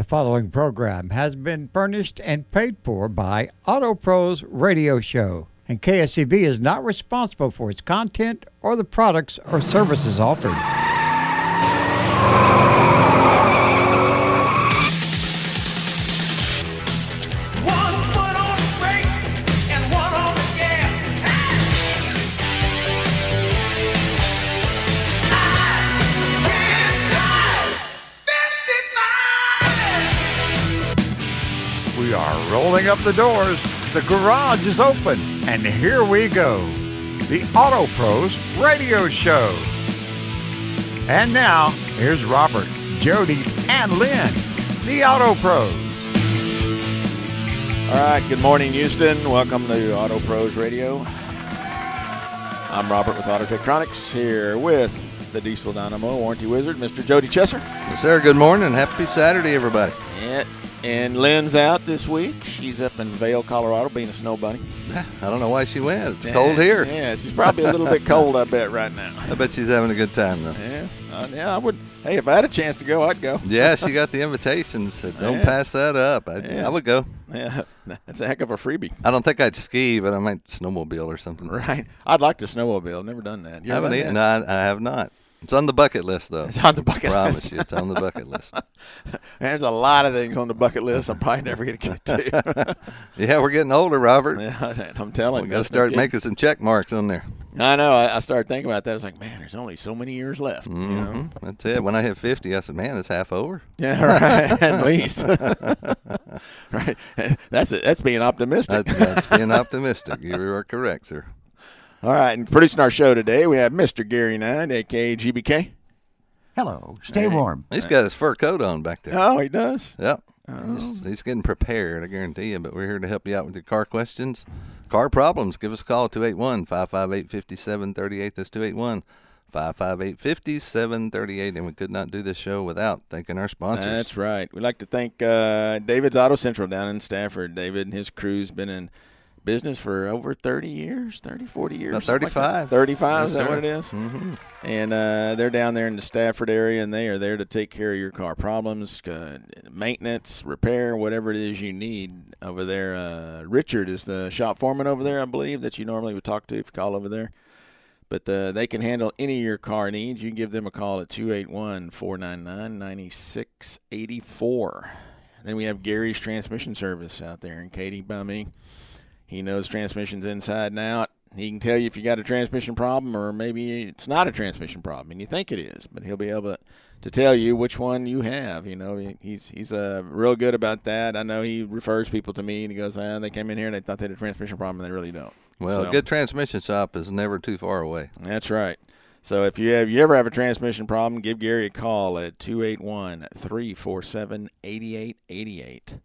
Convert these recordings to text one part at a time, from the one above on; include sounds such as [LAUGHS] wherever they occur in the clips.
The following program has been furnished and paid for by Auto Pros Radio Show, and KSEV is not responsible for its content or the products or services offered. Up the doors. The garage is open, and here we go. The Auto Pros Radio Show. And now, here's Robert, Jody, and Lynn, the Auto Pros. All right, good morning, Houston. Welcome to Auto Pros Radio. I'm Robert with Auto Techtronics here with the Diesel Dynamo Warranty Wizard, Mr. Jody Chesser. Yes, sir. Good morning. And happy Saturday, everybody. Yeah, and Lynn's out this week. She's up in Vail, Colorado, being a snow bunny. I don't know why she went. It's cold here. Yeah, she's probably a little bit cold, I bet, right now. [LAUGHS] I bet she's having a good time, though. Yeah, uh, yeah, I would. Hey, if I had a chance to go, I'd go. [LAUGHS] Yeah, she got the invitation. Said, don't Yeah. pass that up. I, Yeah. I would go. Yeah, [LAUGHS] that's a heck of a freebie, I don't think I'd ski, but I might snowmobile or something. right? I'd like to snowmobile. Never done that. You I haven't eaten. No, I, I have not. It's on the bucket list, though. It's on the bucket I Promise list. you, it's on the bucket list. [LAUGHS] There's a lot of things on the bucket list I'm probably never going to get to. [LAUGHS] Yeah, we're getting older, Robert. [LAUGHS] yeah, I'm telling you. We you. got to start no making some check marks on there. I know. I, I started thinking about that. I was like, man, there's only so many years left. You know? hmm That's it. When I hit 50, I said, man, it's half over. Yeah, right. At least. right. That's it. That's being optimistic. That's, that's being optimistic. You are correct, sir. All right. And producing our show today, we have Mr. Gary Nine, aka GBK. Hello. Stay warm. He's got his fur coat on back there. Oh, he does. Yep. Oh. He's, he's getting prepared, I guarantee you. But we're here to help you out with your car questions, car problems. Give us a call, 281 558 5738. That's 281 558 5738. And we could not do this show without thanking our sponsors. That's right. We'd like to thank uh, David's Auto Central down in Stafford. David and his crew's been in business for over 30 years, 30, 40 years. About something like 35. 35, is that sir. what it is? Mm-hmm. And uh, they're down there in the Stafford area, and they are there to take care of your car problems, uh, maintenance, repair, whatever it is you need over there. Uh, Richard is the shop foreman over there, I believe, that you normally would talk to if you call over there. But uh, they can handle any of your car needs. You can give them a call at 281 499 9684. Then we have Gary's Transmission Service out there in Katy by me. He knows transmissions inside and out. He can tell you if you got a transmission problem or maybe it's not a transmission problem and you think it is, but he'll be able to, to tell you which one you have. You know, he's he's uh, real good about that. I know he refers people to me and he goes, ah, they came in here and they thought they had a transmission problem and they really don't. Well, So- a good transmission shop is never too far away. That's right. So if you have you ever have a transmission problem, give Gary a call at 281-347-8888.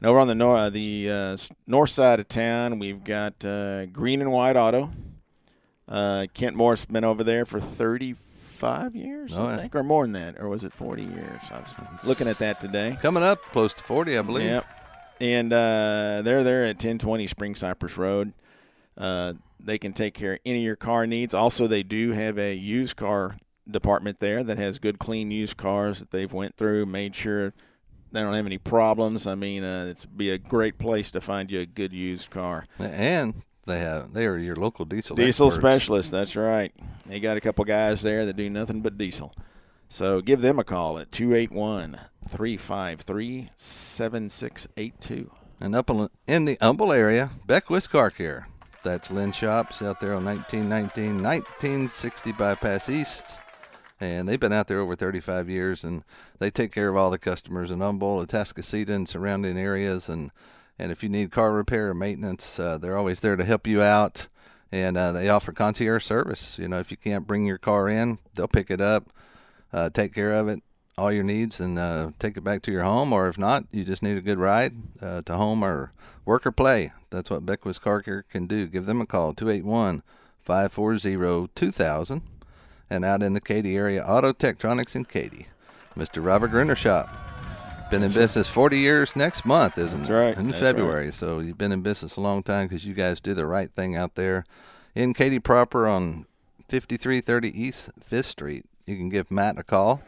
And over on the nor- uh, the uh, north side of town, we've got uh, Green and White Auto. Uh, Kent Morris been over there for 35 years, Oh, I yeah. think, or more than that, or was it 40 years? I was looking at that today. Coming up close to 40, I believe. Yep. And uh, they're there at 1020 Spring Cypress Road. Uh, they can take care of any of your car needs. Also, they do have a used car department there that has good, clean used cars that they've went through, made sure they don't have any problems. I mean, uh, it's be a great place to find you a good used car. And they have they are your local diesel Diesel experts. specialist, that's right. They got a couple guys there that do nothing but diesel. So give them a call at 281 353 7682. And up in in the Humble area, Beckwith Car Care. That's Lynn Shops out there on 1919, 1960 Bypass East. And they've been out there over 35 years, and they take care of all the customers in Humble, Atascocita, and surrounding areas. And, and if you need car repair or maintenance, uh, they're always there to help you out. And uh, they offer concierge service. You know, if you can't bring your car in, they'll pick it up, uh, take care of it, all your needs and uh, take it back to your home, or if not, you just need a good ride uh, to home or work or play. That's what Beckwith Car Care can do. Give them a call, 281 540 2000. And out in the Katy area, Auto Techtronics in Katy, Mr. Robert Gruener Shop. Been in business 40 years next month, isn't That's it? right. In That's February. So you've been in business a long time because you guys do the right thing out there in Katy proper on 5330 East 5th Street. You can give Matt a call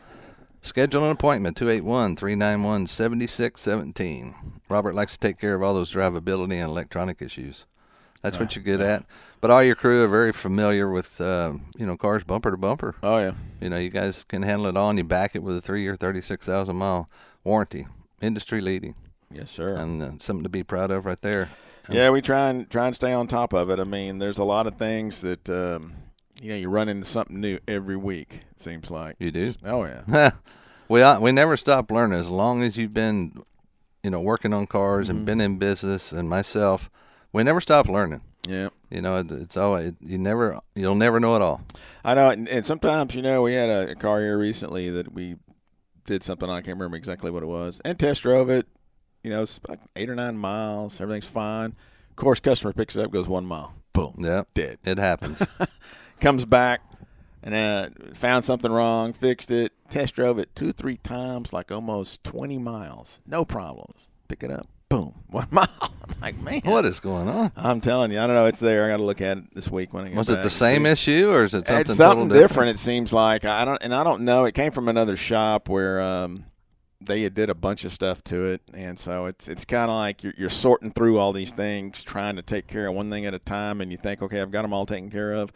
Schedule an appointment 281 391 7617. Robert likes to take care of all those drivability and electronic issues. That's what you're good at. But all your crew are very familiar with, uh, you know, cars bumper to bumper. Oh yeah. You know, you guys can handle it all, and you back it with a three-year, thirty-six thousand mile warranty, industry leading, Yes, sir. and uh, something to be proud of right there. Yeah, we try and try and stay on top of it. I mean, there's a lot of things that um, you know you run into something new every week. It seems like You do? Oh yeah. [LAUGHS] we uh, we never stop learning as long as you've been, you know, working on cars and been in business, and myself, we never stop learning. Yeah. You know, it, it's always you never you'll never know it all. I know, and, and sometimes you know we had a, a car here recently that we did something I can't remember exactly what it was, and test drove it. You know, it's like eight or nine miles. Everything's fine. Of course, customer picks it up, goes one mile, boom, Yeah, dead. it happens. [LAUGHS] Comes back and uh, found something wrong, fixed it, test drove it two, three times, like almost twenty miles, no problems. Pick it up, boom, one mile. I'm like, man, what is going on? I'm telling you, I don't know. It's there. I got to look at it this week when I get Was it the same issue or is it something, it's something total different. It seems like I don't, and I don't know. It came from another shop where um, they did a bunch of stuff to it, and so it's it's kind of like you're, you're sorting through all these things, trying to take care of one thing at a time, and you think, okay, I've got them all taken care of,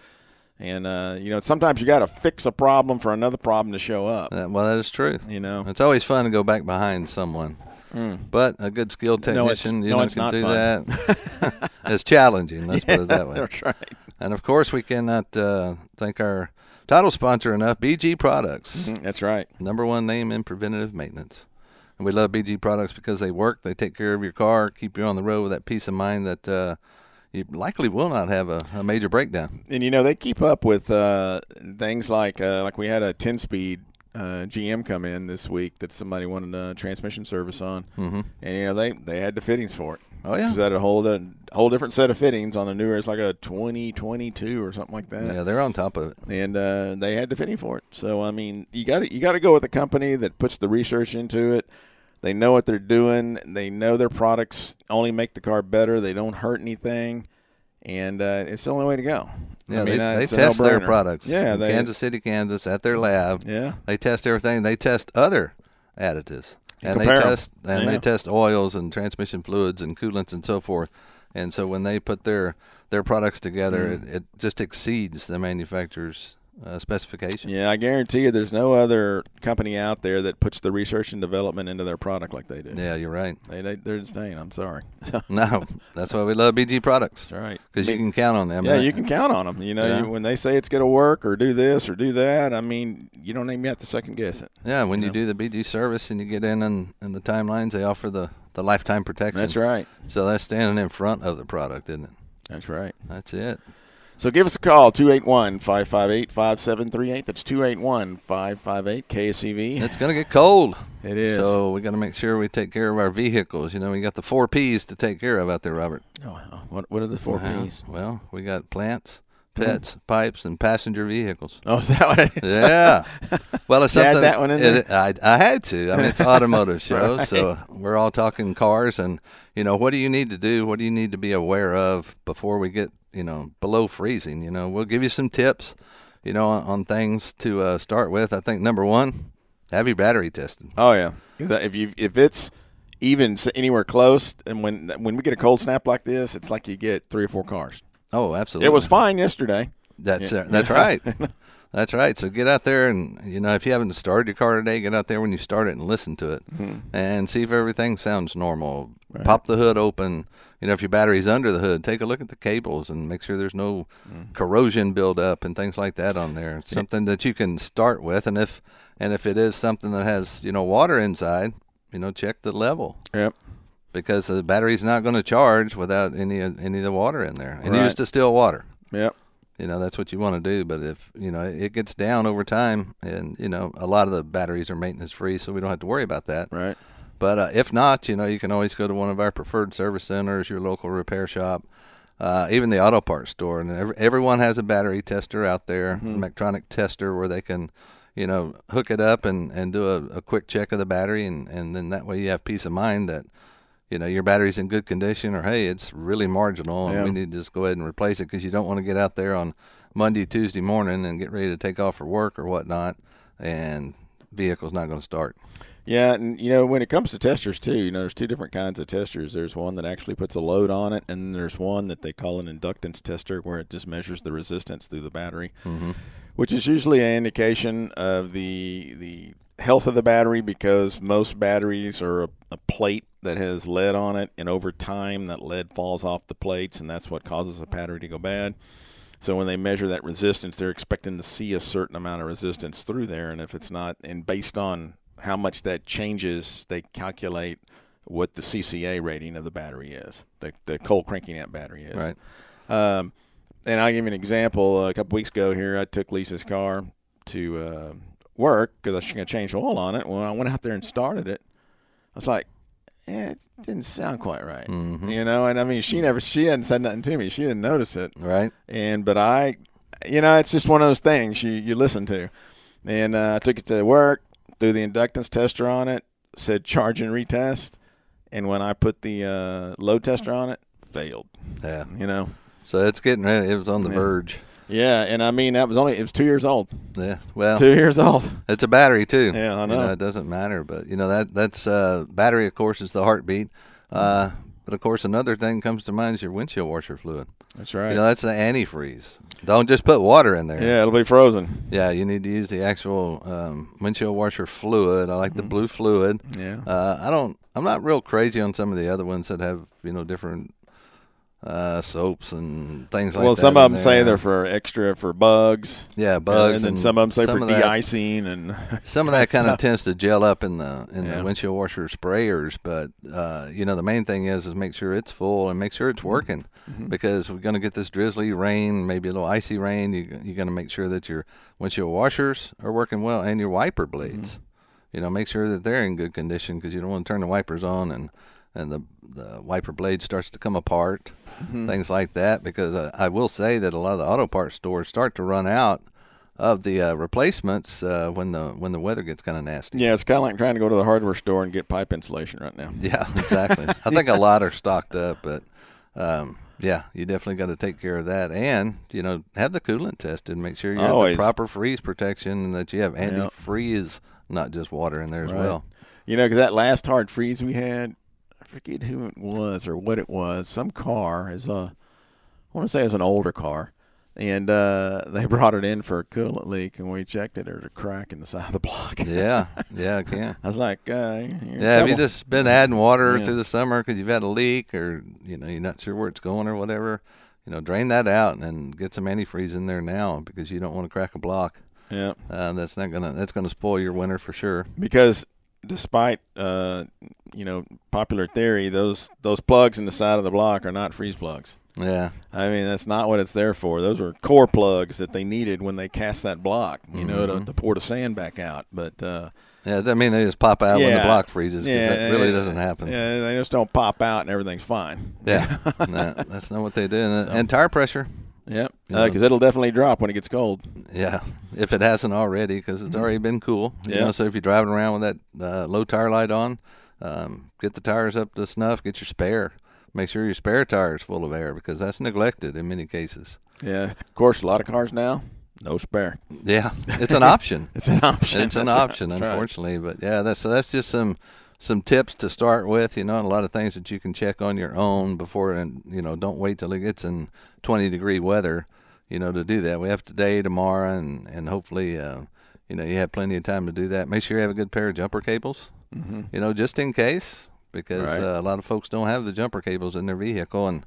and uh, you know, sometimes you got to fix a problem for another problem to show up. Well, that is true. You know, It's always fun to go back behind someone. But a good skilled Hmm. No, technician, you no, know, can not do fun. that. [LAUGHS] [LAUGHS] it's challenging. Let's put it that way. that's right. And of course, we cannot uh, thank our title sponsor enough, BG Products, Mm, That's right. number one name in preventative maintenance. And we love BG Products because they work, they take care of your car, keep you on the road with that peace of mind that uh, you likely will not have a, a major breakdown. and you know they keep up with uh, things like uh, like we had a 10 speed uh, GM come in this week that somebody wanted a transmission service on, mm-hmm. and you know they they had the fittings for it. Oh, yeah. 'Cause that a whole a whole different set of fittings on the newer. It's like a 2022 or something like that. Yeah, they're on top of it. And uh, they had the fitting for it. So I mean, you got to you got to go with a company that puts the research into it. They know what they're doing. They know their products only make the car better. They don't hurt anything, and uh, it's the only way to go. Yeah, I mean, they, they test their products. Yeah, in they, Kansas City, Kansas, at their lab. Yeah. they test everything. They test other additives, and they test and Yeah. they test oils and transmission fluids and coolants and so forth. And so when they put their their products together, Mm. it, it just exceeds the manufacturer's uh, specification. Yeah, I guarantee you, there's no other company out there that puts the research and development into their product like they do. Yeah, you're right. They, they they're insane. I'm sorry. [LAUGHS] No, that's why we love BG products That's right. because you can count on them. Yeah, And you can count on them. You know, Yeah. you, when they say it's going to work or do this or do that, I mean, you don't even have to second guess it. Yeah, when you know. do the BG service and you get in and in the timelines, they offer the the lifetime protection. That's right. So that's standing in front of the product, isn't it? That's right. That's it. So give us a call, 281 558 5738. That's 281 558 KSEV. It's going to get cold. It is. So we got to make sure we take care of our vehicles. You know, we got the four P's to take care of out there, Robert. Oh, what, what are the four Uh-huh. P's? Well, we got plants, pets, pipes, and passenger vehicles. Oh, is that what it is? Yeah. Well, it's something. that one in it- I, I had to. I mean, it's automotive [LAUGHS] show, Right. so we're all talking cars, and you know, what do you need to do? What do you need to be aware of before we get, you know, below freezing? You know, we'll give you some tips, you know, on, on things to uh, start with. I think number one, have your battery tested. Oh yeah, If you if it's even anywhere close, and when when we get a cold snap like this, it's like you get three or four cars. Oh, absolutely. It was fine yesterday. That's Yeah. uh, that's right. [LAUGHS] That's right. So get out there and you know if you haven't started your car today, get out there when you start it and listen to it, hmm. and see if everything sounds normal. Pop the hood open. You know if your battery's under the hood, take a look at the cables and make sure there's no hmm. corrosion buildup and things like that on there. It's something that you can start with, and if and if it is something that has you know water inside, you know check the level Yep. because the battery's not going to charge without any of- any of the water in there. And Right. use distilled water Yep. You know that's what you want to do but if you know it gets down over time and you know a lot of the batteries are maintenance free so we don't have to worry about that Right. but uh, if not you know you can always go to one of our preferred service centers your local repair shop uh, even the auto parts store and every, everyone has a battery tester out there an electronic tester where they can you know hook it up and, and do a, a quick check of the battery and, and then that way you have peace of mind that you know your battery's in good condition or hey it's really marginal and Yeah. we need to just go ahead and replace it because you don't want to get out there on monday tuesday morning and get ready to take off for work or whatnot and vehicle's not going to start. Yeah, and you know when it comes to testers too, you know there's two different kinds of testers. There's one that actually puts a load on it, and there's one that they call an inductance tester, where it just measures the resistance through the battery, mm-hmm. which is usually an indication of the the health of the battery because most batteries are a, a plate that has lead on it, and over time that lead falls off the plates, and that's what causes the battery to go bad. So when they measure that resistance, they're expecting to see a certain amount of resistance through there, and if it's not, and based on how much that changes, they calculate what the CCA rating of the battery is, the the cold cranking amp battery is. Right. Um, and I'll give you an example. A couple weeks ago here, I took Lisa's car to uh, work because I was going to change oil on it. When I went out there and started it, I was like, eh, it didn't sound quite right. You know, and I mean, she never, she hadn't said nothing to me. She didn't notice it. Right. And, but I, you know, it's just one of those things you, you listen to. And uh, I took it to work, threw the inductance tester on it, said charge and retest. And when I put the uh, load tester on it, failed. Yeah. You know, So it's getting ready. It was on the Yeah. verge. Yeah, and I mean that was only it was two years old. Yeah. Well, Two years old. It's a battery too. Yeah, I You know. it doesn't matter, but you know that that's uh, battery. Of course, is the heartbeat. Uh, but of course, another thing comes to mind is your windshield washer fluid. That's right. You know that's the antifreeze. Don't just put water in there. yeah, it'll be frozen. Yeah, you need to use the actual um, windshield washer fluid. I like the blue fluid. Mm-hmm. Yeah. Uh, I don't. I'm not real crazy on some of the other ones that have you know different uh, soaps and things like well, that. Well, some of them say they're for extra for bugs. yeah bugs, and then some of them say for that- de-icing and [LAUGHS] Some of that kind of tends to gel up in the in Yeah. the windshield washer sprayers, but uh, you know the main thing is is make sure it's full and make sure it's working Mm-hmm. because we're going to get this drizzly rain, maybe a little icy rain. You you're going to make sure that your windshield washers are working well and your wiper blades. Mm-hmm. You know, make sure that they're in good condition because you don't want to turn the wipers on and and the the wiper blade starts to come apart, Mm-hmm. things like that. Because uh, I will say that a lot of the auto parts stores start to run out of the uh, replacements uh, when the when the weather gets kind of nasty. yeah, it's kind of like trying to go to the hardware store and get pipe insulation right now. Yeah, exactly. [LAUGHS] I think a lot are stocked up, but um, yeah, you definitely got to take care of that, and you know have the coolant tested. And make sure you have the proper freeze protection and that you have antifreeze, not just water in there as Right. well. You know, because that last hard freeze we had, I forget who it was or what it was. Some car is a, I want to say it was an older car, and uh, they [LAUGHS] brought it in for a coolant leak, and we checked it. There's a crack in the [LAUGHS] side of the block. Yeah, [LAUGHS] yeah, I can. I was like, uh, Yeah, have you just been adding water Yeah. through the summer because you've had a leak or you know you're not sure where it's going or whatever? You know, drain that out and get some antifreeze in there now because you don't want to crack a block. yeah, Uh, that's not gonna that's gonna spoil your winter for sure. because despite uh, you know popular theory, those those plugs in the side of the block are not freeze plugs. Yeah, I mean, that's not what it's there for. Those were core plugs that they needed when they cast that block, you know, Mm-hmm. to, to pour the sand back out. But uh, yeah. I mean they just pop out when the block freezes because that really yeah, doesn't happen. Yeah, they just don't pop out and everything's fine. Yeah, [LAUGHS] no, that's not what they do. And, and tire pressure, Yep. Yeah. Because it'll definitely drop when it gets cold. yeah, if it hasn't already, because it's already been cool. You Mm-hmm. Yeah. know, so if you're driving around with that uh, low tire light on, um, get the tires up to snuff. Get your spare. Make sure your spare tire is full of air because that's neglected in many cases. Yeah. Of course, a lot of cars now, no spare. Yeah, it's an [LAUGHS] option. It's an option. it's an That's option, right. unfortunately. But yeah, that's so that's just some some tips to start with. You know, and a lot of things that you can check on your own before, and you know, don't wait till it gets in 20 degree weather. You know, to do that. We have today, tomorrow, and and hopefully, uh, you know, you have plenty of time to do that. Make sure you have a good pair of jumper cables. You know, just in case, because Mm-hmm. Right. uh, a lot of folks don't have the jumper cables in their vehicle and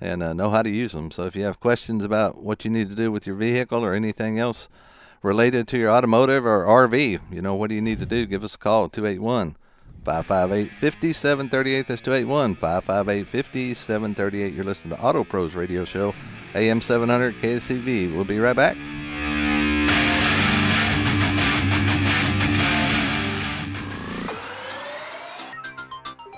and uh, know how to use them. So if you have questions about what you need to do with your vehicle or anything else related to your automotive or RV, you know, what do you need to do? Give us a call 281 558 5738. That's 281 558 5738. You're listening to Auto Pros Radio Show, AM 700 KSEV. We'll be right back.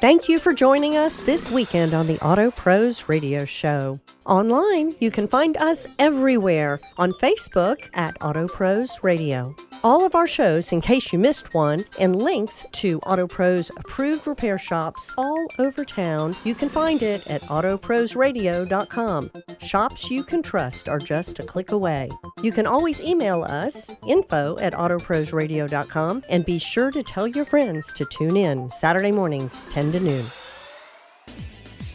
Thank you for joining us this weekend on the Auto Pros Radio Show. Online, you can find us everywhere on Facebook at Auto Pros Radio. All of our shows, in case you missed one, and links to AutoPro's approved repair shops all over town, you can find it at autoprosradio.com. Shops you can trust are just a click away. You can always email us, info at autoprosradio.com, and be sure to tell your friends to tune in Saturday mornings, 10 to noon.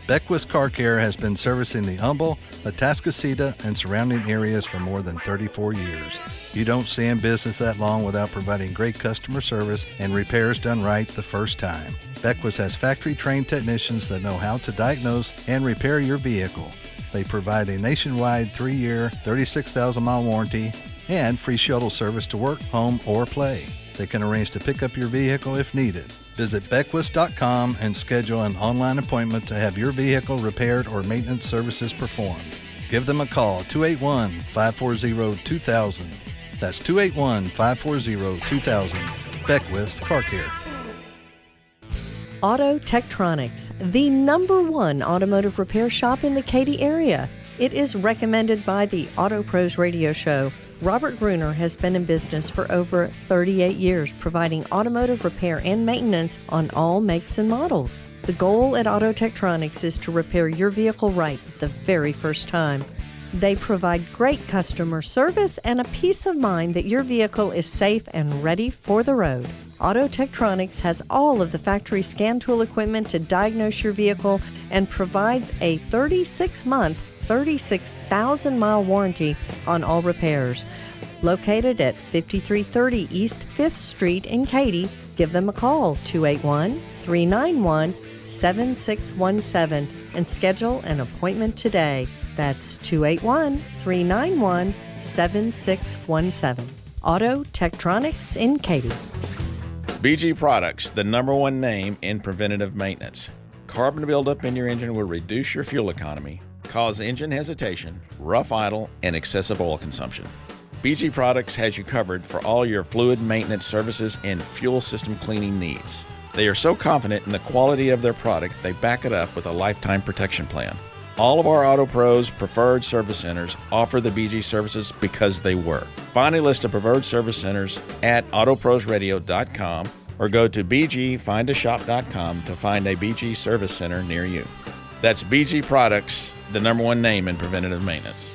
Beckwith Car Care has been servicing the Humble, Atascocita, and surrounding areas for more than 34 years. You don't stay in business that long without providing great customer service and repairs done right the first time. Beckwith has factory trained technicians that know how to diagnose and repair your vehicle. They provide a nationwide three year, 36,000 mile warranty and free shuttle service to work, home, or play. They can arrange to pick up your vehicle if needed. Visit Beckwith.com and schedule an online appointment to have your vehicle repaired or maintenance services performed. Give them a call 281 540 2000. That's 281 540 2000. Beckwith's Car Care. Auto Tektronics, the number one automotive repair shop in the Katy area. It is recommended by the Auto Pros Radio Show. Robert Gruener has been in business for over 38 years, providing automotive repair and maintenance on all makes and models. The goal at Auto Tektronics is to repair your vehicle right the very first time. They provide great customer service and a peace of mind that your vehicle is safe and ready for the road. Auto Tektronics has all of the factory scan tool equipment to diagnose your vehicle and provides a 36 month, 36,000 mile warranty on all repairs. Located at 5330 East 5th Street in Katy, give them a call 281 391 7617 and schedule an appointment today. That's 281 391 7617. Auto Tektronics in Katy. BG Products, the number one name in preventative maintenance. Carbon buildup in your engine will reduce your fuel economy, cause engine hesitation, rough idle, and excessive oil consumption. BG Products has you covered for all your fluid maintenance services and fuel system cleaning needs. They are so confident in the quality of their product, they back it up with a lifetime protection plan. All of our Auto Pros preferred service centers offer the BG services because they work. Find a list of preferred service centers at autoprosradio.com or go to bgfindashop.com to find a BG service center near you. That's BG Products, the number one name in preventative maintenance.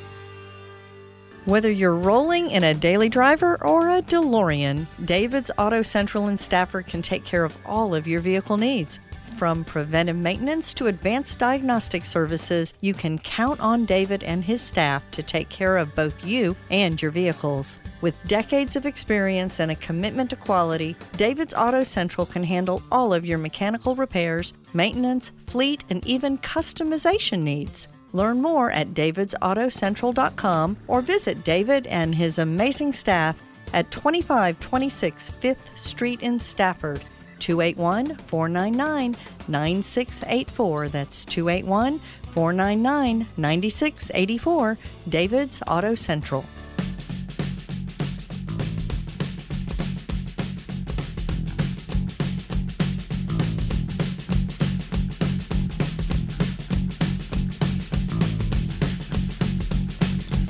Whether you're rolling in a daily driver or a DeLorean, David's Auto Central in Stafford can take care of all of your vehicle needs. From preventive maintenance to advanced diagnostic services, you can count on David and his staff to take care of both you and your vehicles. With decades of experience and a commitment to quality, David's Auto Central can handle all of your mechanical repairs, maintenance, fleet, and even customization needs. Learn more at davidsautocentral.com or visit David and his amazing staff at 2526 5th Street in Stafford. 281 499 9684. That's 281 499 9684. David's Auto Central.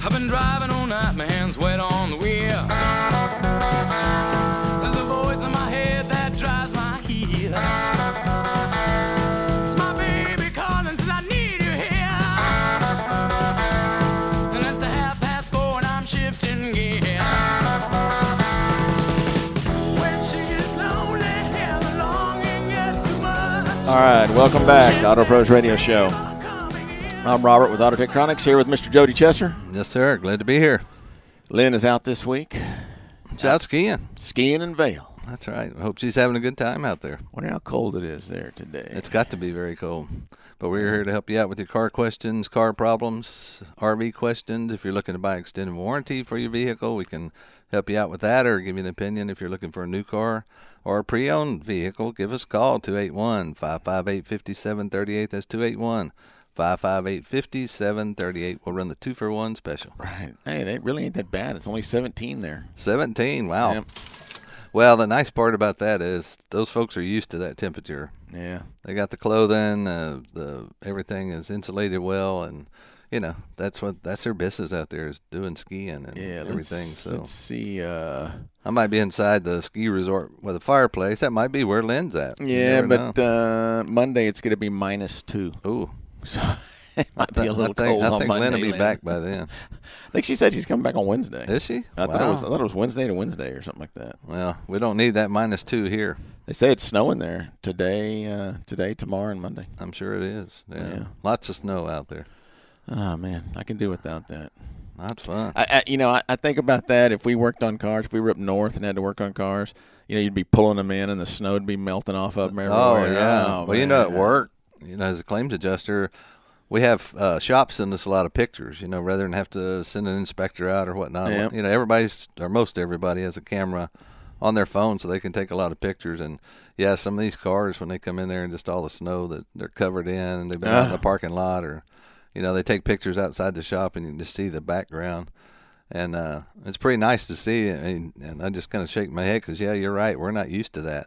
I've been driving all night, my hands wet on the wheel. All right, welcome back to Auto Pros Radio Show. I'm Robert with Auto Tektronics here with Mr. Jody Chesser. Yes, sir. Glad to be here. Lynn is out this week It's out skiing. skiing in Vail. That's right. I hope she's having a good time out there. Wonder how cold it is there today. It's got to be very cold. But we're here to help you out with your car questions, car problems, RV questions. If you're looking to buy extended warranty for your vehicle, we can help you out with that or give you an opinion if you're looking for a new car or a pre owned vehicle. Give us a call 281 558 5738. That's 281 558 5738. We'll run the two for one special. right. Hey, it really ain't that bad. It's only 17 there. 17. Wow. Yep. Well, the nice part about that is those folks are used to that temperature. Yeah. They got the clothing, uh, the everything is insulated well, and you know that's what that's their business out there is doing skiing and Yeah. everything. Let's, So let's see. Uh, I might be inside the ski resort with a fireplace. That might be where Lynn's at. Yeah, but uh, Monday it's going to be minus two. ooh, [LAUGHS] So it [LAUGHS] might be a little I think, cold I on think Monday. Lynn will be back by [LAUGHS] then. I think she said she's coming back on Wednesday. Is she? I thought it was. I thought it was Wednesday to Wednesday or something like that. Well, we don't need that minus two here. They say it's snowing there today, uh, today, tomorrow, and Monday. I'm sure it is. Yeah. Yeah. Lots of snow out there. Oh man, I can do without that. Not fun. I, I you know, I, I think about that. If we worked on cars, if we were up north and had to work on cars, you know, you'd be pulling them in, and the snow would be melting off of them Oh yeah. Oh, well, you know, at man. work, you know, as a claims adjuster, we have uh, shops send us a lot of pictures. You know, rather than have to send an inspector out or whatnot. Yeah. You know, everybody's or most everybody has a camera on their phone, so they can take a lot of pictures. And yeah, some of these cars when they come in there and just all the snow that they're covered in, and they've been out in the parking lot, or you know, they take pictures outside the shop, and you can just see the background. And uh, it's pretty nice to see, and, and I just kind of shake my head because yeah, you're right. We're not used to that.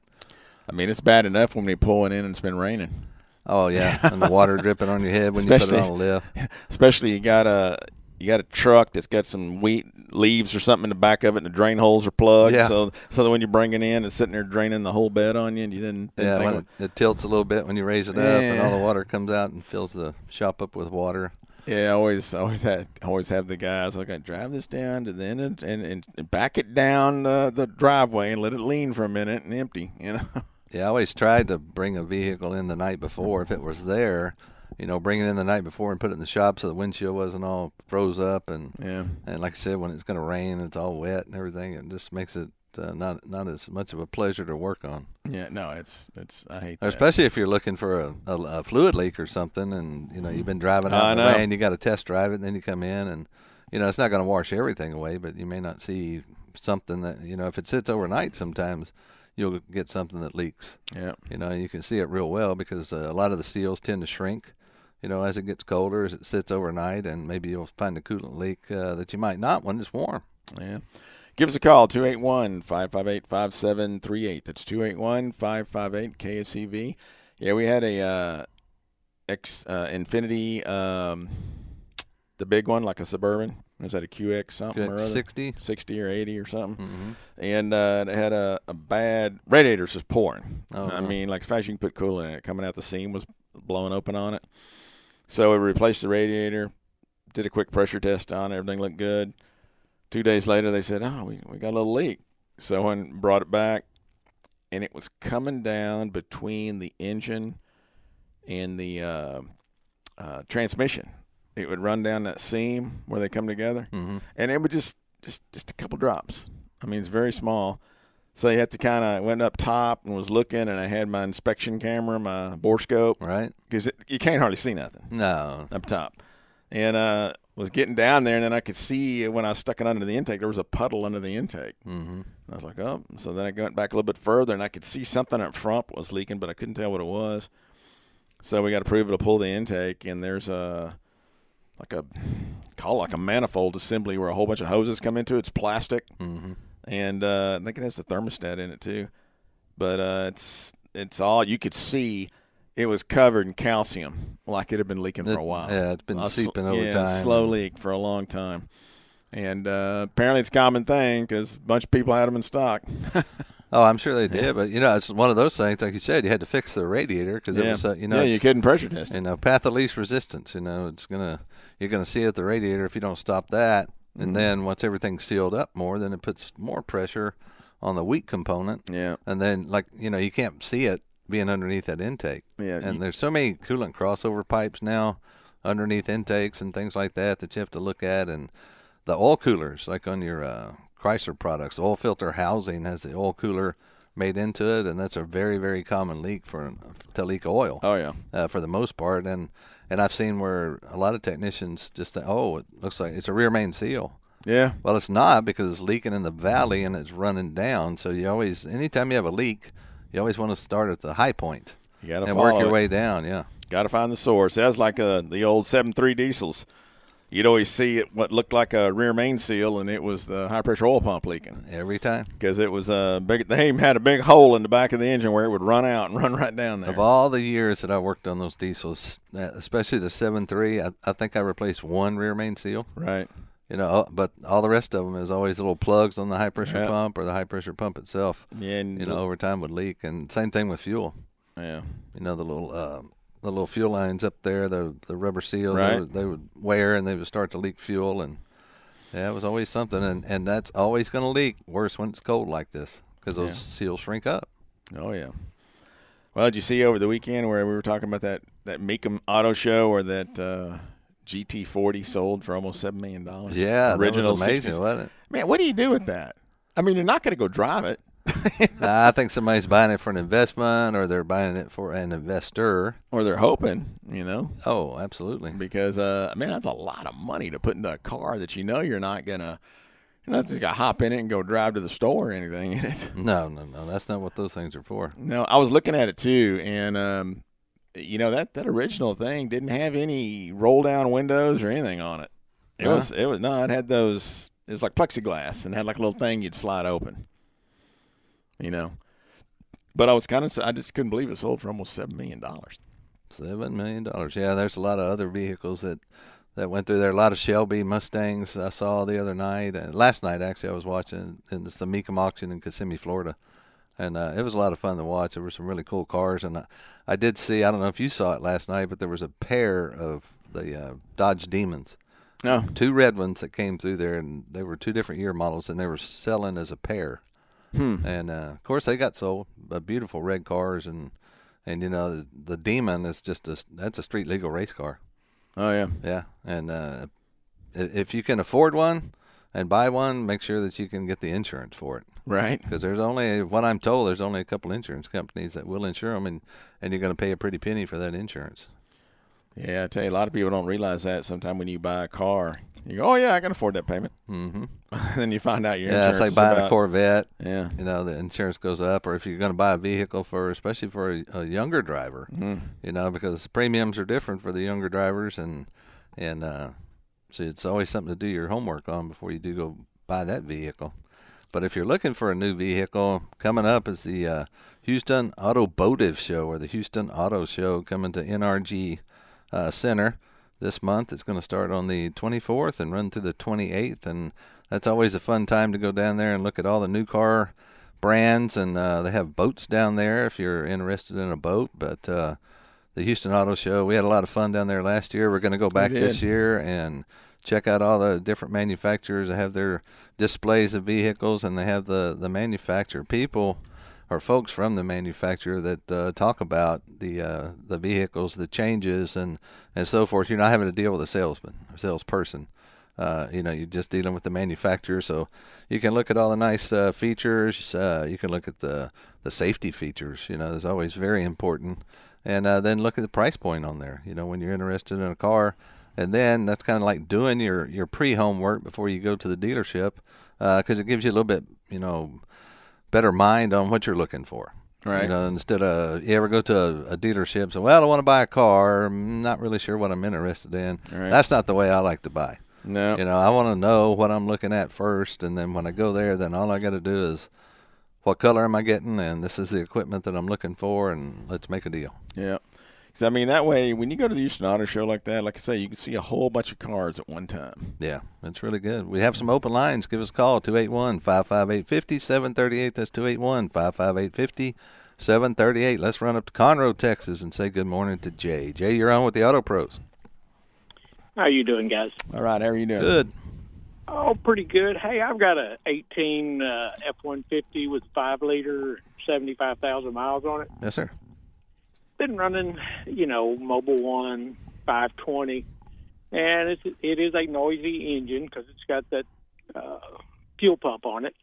I mean, it's bad enough when we pulling in and it's been raining. Oh yeah, and the water dripping on your head when you put it on a lift. [LAUGHS] Especially you got a you got a truck that's got some wheat leaves or something in the back of it, and the drain holes are plugged. Yeah. So so that when you bring it in, it's sitting there draining the whole bed on you, and you didn't. didn't Yeah, think it, it tilts a little bit when you raise it up, and all the water comes out and fills the shop up with water. Yeah, I always, always had, always have the guys like I drive this down to the end and, and, and back it down uh, the driveway and let it lean for a minute and empty. You know, [LAUGHS] Yeah, I always tried to bring a vehicle in the night before if it was there. You know, bring it in the night before and put it in the shop so the windshield wasn't all froze up and yeah, and like I said, when it's going to rain, it's all wet and everything. It just makes it uh, not not as much of a pleasure to work on. yeah. No, it's it's I hate that. especially if you're looking for a, a, a fluid leak or something, and you know you've been driving out in the rain, you got to test drive it, and then you come in, and you know it's not going to wash everything away, but you may not see something that you know if it sits overnight, sometimes you'll get something that leaks. Yeah, You know you can see it real well because uh, a lot of the seals tend to shrink. You know, as it gets colder, as it sits overnight, and maybe you'll find a coolant leak uh, that you might not when it's warm. yeah. Give us a call 281-558-5738. That's 281-558 KSEV. Yeah, we had a uh, X uh, Infiniti, um, the big one, like a suburban. Was that a QX something or Good other? sixty. 60 or 80 or something. Mm-hmm. and uh, it had a, a bad radiators was pouring. Oh, I no. mean, like as fast as you can put coolant in it, coming out the seam was blowing open on it. So we replaced the radiator, did a quick pressure test on it, everything looked good. Two days later, they said, "Oh, we, we got a little leak." So I brought it back, and it was coming down between the engine and the uh, uh, transmission. It would run down that seam where they come together Mm-hmm. and it would just just just a couple drops. I mean, it's very small. So you had to kind of went up top and was looking, and I had my inspection camera, my borescope, Right? because you can't hardly see nothing No. up top. And uh, was getting down there, and then I could see when I stuck it under the intake, there was a puddle under the intake. Mm-hmm. I was like, oh. So then I went back a little bit further, and I could see something up front was leaking, but I couldn't tell what it was. So we got approval to pull the intake, and there's a like a call like a manifold assembly where a whole bunch of hoses come into it. It's plastic, Mm-hmm. and uh, I think it has the thermostat in it too. But uh, it's it's all you could see. It was covered in calcium, like it had been leaking for a while. yeah, it's been sl- seeping over yeah, time. Slow leak for a long time. And uh, apparently, it's a common thing because a bunch of people had them in stock. [LAUGHS] Oh, I'm sure they did, but you know, it's one of those things. Like you said, you had to fix the radiator because it was, uh, you know, yeah, you couldn't pressure test it. you know, path of least resistance. You know, it's gonna you're gonna see it at the radiator if you don't stop that, Mm-hmm. and then once everything's sealed up more, then it puts more pressure on the weak component, Yeah, and then like you know, you can't see it being underneath that intake. yeah. And you- there's so many coolant crossover pipes now underneath intakes and things like that that you have to look at. And the oil coolers, like on your uh, Chrysler products, oil filter housing has the oil cooler made into it, and that's a very, very common leak for to leak oil oh yeah, uh, for the most part. And and I've seen where a lot of technicians just say, "Oh, it looks like it's a rear main seal." yeah, Well, it's not because it's leaking in the valley and it's running down. So you always, anytime you have a leak, you always want to start at the high point you got to and work your it. way down. Yeah. Got to find the source. That's like uh, the old seven three diesels. You'd always see it what looked like a rear main seal, and it was the high pressure oil pump leaking Every time. because it was a big. They even had a big hole in the back of the engine where it would run out and [LAUGHS] run right down there. Of all the years that I worked on those diesels, uh, especially the 7.3, I, I think I replaced one rear main seal. right. You know, uh, but all the rest of them is always little plugs on the high pressure Yeah. pump or the high pressure pump itself. Yeah. And You know, over time would leak, and same thing with fuel. Yeah. You know, the little uh, the little fuel lines up there, the the rubber seals they, would, they would wear, and they would start to leak fuel, and yeah, it was always something, and and that's always going to leak. Worse when it's cold like this because those Yeah. seals shrink up. Oh yeah. Well, did you see over the weekend where we were talking about that that Mecum Auto Show or that uh, GT40 sold for almost seven million dollars? Yeah, original that was amazing, 60s. wasn't it? Man, what do you do with that? I mean, you're not going to go drive it. [LAUGHS] I think somebody's buying it for an investment, or they're buying it for an investor. or they're hoping, you know, Oh, absolutely. because uh, man, that's a lot of money to put into a car that you know you're not gonna, you're not just gonna hop in it and go drive to the store or anything [LAUGHS] in it. No, no, no. That's not what those things are for. No, I was looking at it too, and um, you know that that original thing didn't have any roll down windows or anything on it. It Huh? was it was no, it had those. It was like plexiglass and had like a little thing you'd slide open. You know, but I was kind of I just couldn't believe it sold for almost seven million dollars. Seven million dollars. Yeah, there's a lot of other vehicles that that went through there. A lot of Shelby Mustangs I saw the other night. Uh, last night, actually, I was watching. And it's the Mecum auction in Kissimmee, Florida, and uh, it was a lot of fun to watch. There were some really cool cars, and I, I did see. I don't know if you saw it last night, but there was a pair of the uh, Dodge Demons. No, Two red ones that came through there, and they were two different year models, and they were selling as a pair. Hmm. And uh, of course, they got sold. Uh, beautiful red cars, and and you know the, the Demon is just a that's a street legal race car. oh yeah, Yeah, and uh, if you can afford one and buy one, make sure that you can get the insurance for it. right. Because there's only what I'm told. There's only a couple insurance companies that will insure them, and and you're going to pay a pretty penny for that insurance. Yeah, I tell you, a lot of people don't realize that. Sometimes when you buy a car, you go, "Oh yeah, I can afford that payment," hmm [LAUGHS] then you find out your Yeah, it's like buying about, a Corvette. Yeah, you know the insurance goes up or if you're going to buy a vehicle for especially for a, a younger driver you know because premiums are different for the younger drivers and and uh so it's always something to do your homework on before you do go buy that vehicle. But if you're looking for a new vehicle coming up is the uh, houston automotive show or the houston auto show coming to nrg uh, center this month. It's going to start on the 24th and run through the 28th, and that's always a fun time to go down there and look at all the new car brands. And uh, they have boats down there if you're interested in a boat. But uh, the Houston Auto Show, we had a lot of fun down there last year. We're going to go back this year and check out all the different manufacturers that have their displays of vehicles, and they have the the manufacturer people or folks from the manufacturer that uh, talk about the uh, the vehicles, the changes, and and so forth. You're not having to deal with a salesman or salesperson. Uh, you know, you're just dealing with the manufacturer, so you can look at all the nice uh, features. Uh, you can look at the the safety features. You know, is always very important, and uh, then look at the price point on there. You know, when you're interested in a car, and then that's kind of like doing your your pre homework before you go to the dealership, because it gives you a little bit, you know better mind on what you're looking for. Right. You know, instead of you ever go to a, a dealership and say, "Well, I want to buy a car. I'm not really sure what I'm interested in." Right. That's not the way I like to buy. no, You know, I want to know what I'm looking at first, and then when I go there, then all I got to do is, what color am I getting, and this is the equipment that I'm looking for, and let's make a deal. yeah. 'Cause, I mean, that way, when you go to the Houston Auto Show like that, like I say, you can see a whole bunch of cars at one time. Yeah, that's really good. We have some open lines. Give us a call 281 558 5738. That's 281 558 5738. Let's run up to Conroe, Texas, and say good morning to Jay. Jay, you're on with the Auto Pros. How are you doing, guys? All right, how are you doing? Good. Oh, pretty good. Hey, I've got a 18 uh, F-150 with five liter, 75,000 miles on it. Yes, sir. Been running, you know, Mobil 1 520, and it's it is a noisy engine because it's got that uh, fuel pump on it.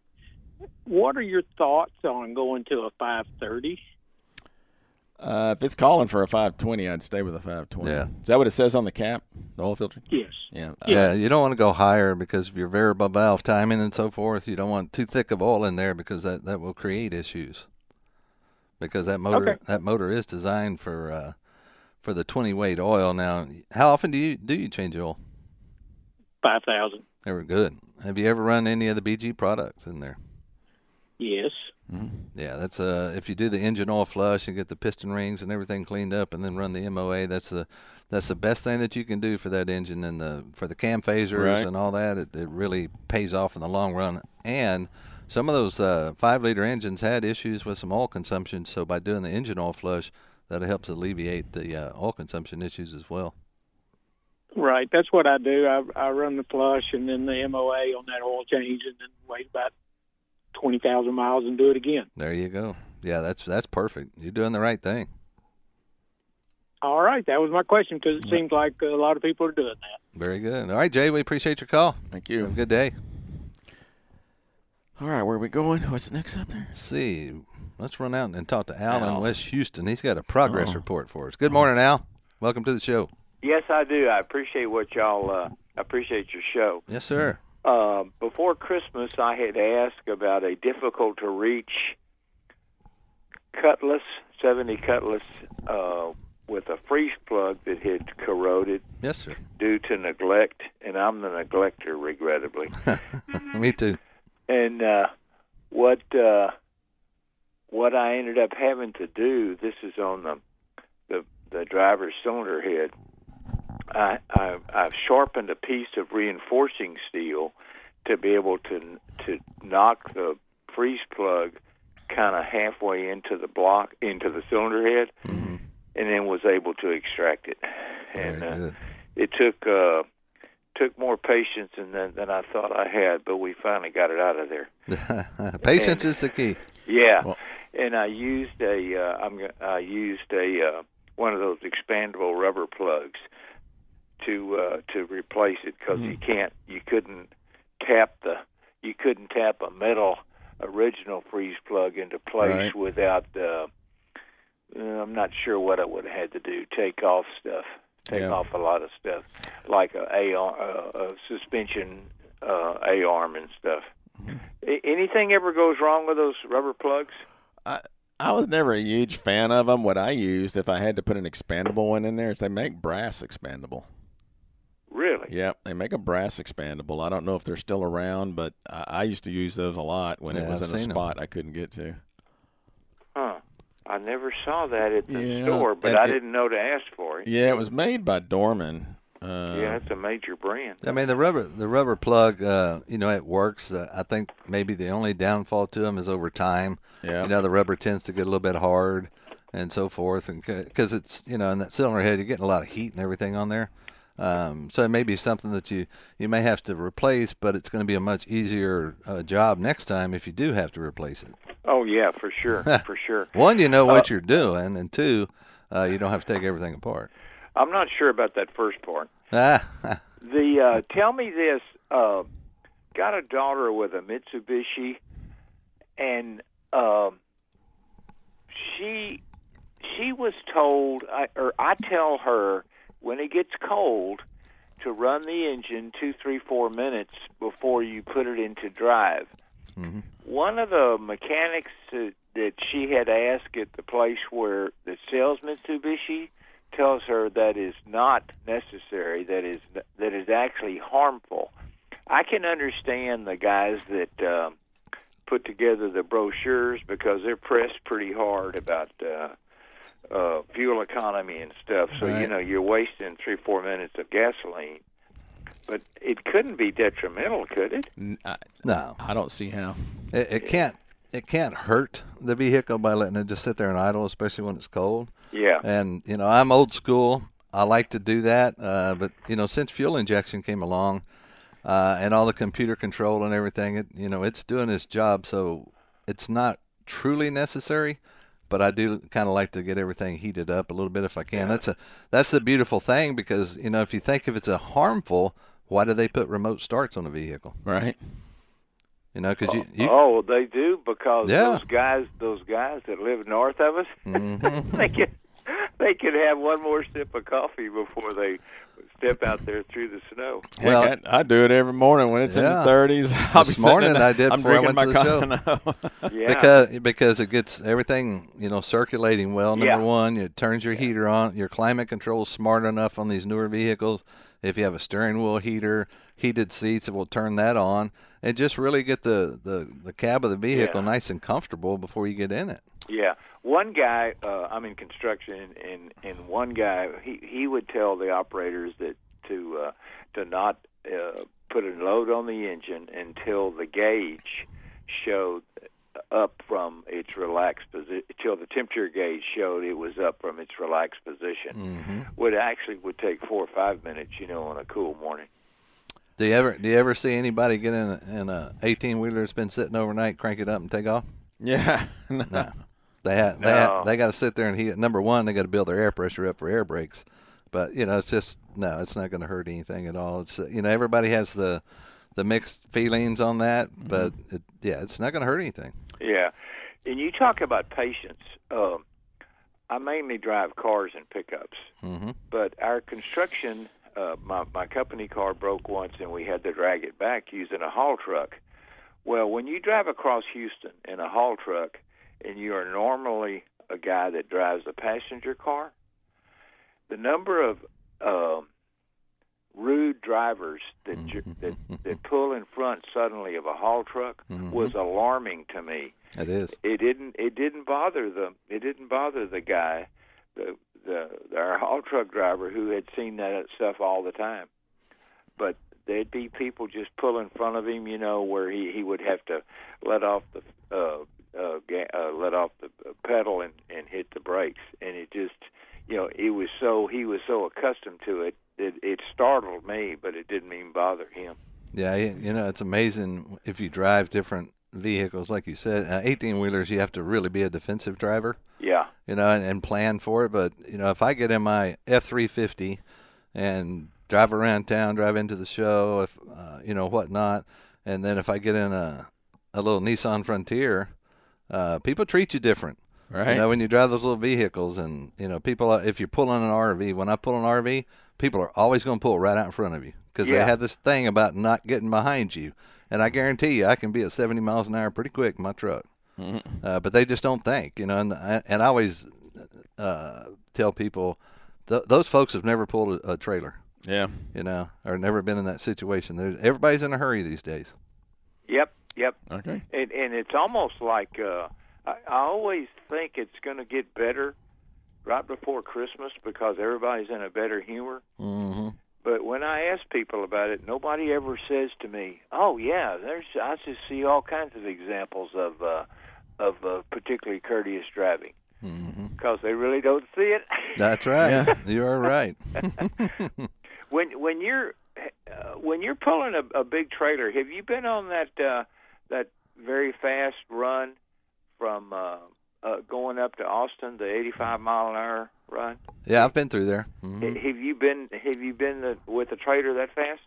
What are your thoughts on going to a 530? Uh, if it's calling for a 520, I'd stay with a 520. Yeah. Is that what it says on the cap? The oil filter? Yes. Yeah. Yeah. you don't want to go higher because of your variable valve timing and so forth. You don't want too thick of oil in there because that, that will create issues. Because that motor Okay. that motor is designed for uh, for the 20 weight oil. Now, how often do you do you change oil? 5,000. They were good. Have you ever run any of the BG products in there? Yes. Yeah, that's uh if you do the engine oil flush and get the piston rings and everything cleaned up and then run the MOA, that's the that's the best thing that you can do for that engine and the for the cam phasers Right. and all that. It, it really pays off in the long run. And some of those uh, five liter engines had issues with some oil consumption, so by doing the engine oil flush, that helps alleviate the uh, oil consumption issues as well. Right, that's what I do. I, I run the flush and then the MOA on that oil change, and then wait about twenty thousand miles and do it again. There you go. Yeah, that's that's perfect. You're doing the right thing. All right, that was my question because it seems like a lot of people are doing that. Very good. All right, Jay, we appreciate your call. Thank Have a you. good day. All right, where are we going? What's next up there? Let's see. Let's run out and talk to Al, in West Houston. He's got a progress Oh. report for us. Good morning, Al. Welcome to the show. Yes, I do. I appreciate what y'all. Uh, I appreciate your show. Yes, sir. Uh, before Christmas, I had asked about a difficult to reach cutlass, seventy cutlass, uh, with a freeze plug that had corroded Yes, sir. due to neglect, and I'm the neglector, regrettably. [LAUGHS] Me too. And uh, what uh, what I ended up having to do. This is on the the, the driver's cylinder head. I, I I've sharpened a piece of reinforcing steel to be able to to knock the freeze plug kind of halfway into the block into the cylinder head, and then was able to extract it. And uh, it took uh, took more patience than than I thought I had, but we finally got it out of there. [LAUGHS] Patience is the key. Yeah, Well- and I used a uh, I'm I used a uh, one of those expandable rubber plugs to uh, to replace it because you can't you couldn't tap the you couldn't tap a metal original freeze plug into place Right. without uh, uh, I'm not sure what I would have had to do take off stuff take Yeah. off a lot of stuff like a a, uh, a suspension uh, a arm and stuff. A- anything ever goes wrong with those rubber plugs? I I was never a huge fan of them. What I used, if I had to put an expandable one in there, is they make brass expandable. Really? Yep, they make a brass expandable. I don't know if they're still around, but I, I used to use those a lot when it was I've in a seen 'em. spot I couldn't get to. Huh. I never saw that at the Yeah, store, but and I it- didn't know to ask for it. Yeah, it was made by Dorman. Uh, yeah, it's a major brand. I mean, the rubber the rubber plug, uh, you know, it works. Uh, I think maybe the only downfall to them is over time. Yeah. You know, the rubber tends to get a little bit hard and so forth, and because it's you know in that cylinder head, you're getting a lot of heat and everything on there. Um, so it may be something that you you may have to replace, but it's going to be a much easier uh, job next time if you do have to replace it. Oh yeah, for sure, [LAUGHS] for sure. One, you know what Uh, you're doing, and two, uh, you don't have to take everything apart. I'm not sure about that first part. [LAUGHS] The uh, tell me this. Uh, got a daughter with a Mitsubishi, and um, she she was told, I, or I tell her when it gets cold to run the engine two, three, four minutes before you put it into drive. One of the mechanics that, that she had asked at the place where that sells Mitsubishi tells her that is not necessary. That is that is actually harmful. I can understand the guys that um, put together the brochures because they're pressed pretty hard about uh, uh, fuel economy and stuff. So you know you're wasting three four minutes of gasoline. But it couldn't be detrimental, could it? No, I don't see how. It, it can't it can't hurt the vehicle by letting it just sit there and idle, especially when it's cold. Yeah. And you know, I'm old school. I like to do that, uh, but you know, since fuel injection came along, uh, and all the computer control and everything, it you know, it's doing its job. So it's not truly necessary, but I do kind of like to get everything heated up a little bit if I can. That's a that's the beautiful thing because you know, if you think if it's a harmful, why do they put remote starts on a vehicle? Right? You know, because you, you oh, they do because Yeah. those guys, those guys that live north of us, [LAUGHS] Mm-hmm. they can they could have one more sip of coffee before they step out there through the snow. Well- Heck, I, I do it every morning when it's in the 30s. [LAUGHS] I'll This morning I did I'm before I went my to the coffee. [LAUGHS] Yeah. because because it gets everything you know circulating well. Number Yeah. one, it turns your heater on. Your climate control is smart enough on these newer vehicles. If you have a steering wheel heater, heated seats, it will turn that on and just really get the the, the cab of the vehicle Yeah. nice and comfortable before you get in it. Yeah, one guy. Uh, I'm in construction, and and one guy he he would tell the operators that to uh, to not uh, put a load on the engine until the gauge showed up from its relaxed position till the temperature gauge showed it was up from its relaxed position. Mm-hmm. Would actually would take four or five minutes, you know, on a cool morning. Do you ever do you ever see anybody get in a, in a eighteen wheeler that's been sitting overnight, crank it up, and take off? Yeah. [LAUGHS] No. They ha- they No. ha- they got to sit there and heat. it. Number one, they got to build their air pressure up for air brakes. But you know, it's just no, it's not going to hurt anything at all. It's uh, you know, everybody has the the mixed feelings on that, but it, yeah, it's not going to hurt anything. Yeah, and you talk about patience. Um, I mainly drive cars and pickups, hmm but our construction, uh, my my company car broke once, and we had to drag it back using a haul truck. Well, when you drive across Houston in a haul truck, and you are normally a guy that drives a passenger car, the number of um, rude drivers that ju- that that pull in front suddenly of a haul truck was alarming to me. It is. it didn't it didn't bother the it didn't bother the guy the the our haul truck driver who had seen that stuff all the time. But there'd be people just pull in front of him you know where he he would have to let off the uh uh, ga- uh let off the pedal and and hit the brakes and it just you know it was so he was so accustomed to it it it startled me but it didn't even bother him Yeah, you know, it's amazing if you drive different vehicles, like you said. Uh, Eighteen wheelers, you have to really be a defensive driver. yeah you know, and, and plan for it. But you know, if I get in my F three fifty and drive around town, drive into the show, if uh, you know whatnot, and then if I get in a a little Nissan Frontier, uh, people treat you different. Right. You know, when you drive those little vehicles, and you know, people, if you're pulling an RV, when I pull an RV, people are always going to pull right out in front of you because Yeah. they have this thing about not getting behind you. And I guarantee you, I can be at 70 miles an hour pretty quick in my truck. Uh, but they just don't think, you know. And and I always uh, tell people, th- those folks have never pulled a, a trailer, Yeah. you know, or never been in that situation. There's, everybody's in a hurry these days. yep yep Okay. and and it's almost like uh, I, I always think it's going to get better right before Christmas because everybody's in a better humor. Mm-hmm. But when I ask people about it, nobody ever says to me, "Oh yeah, there's." I just see all kinds of examples of uh, of uh, particularly courteous driving because they really don't see it. [LAUGHS] That's right. [LAUGHS] You are right. [LAUGHS] when when you're uh, when you're pulling a, a big trailer, have you been on that uh, that very fast run from uh, uh, going up to Austin, the 85 mile an hour run? Yeah, I've been through there. Mhm. Have you been have you been the, with a trailer that fast?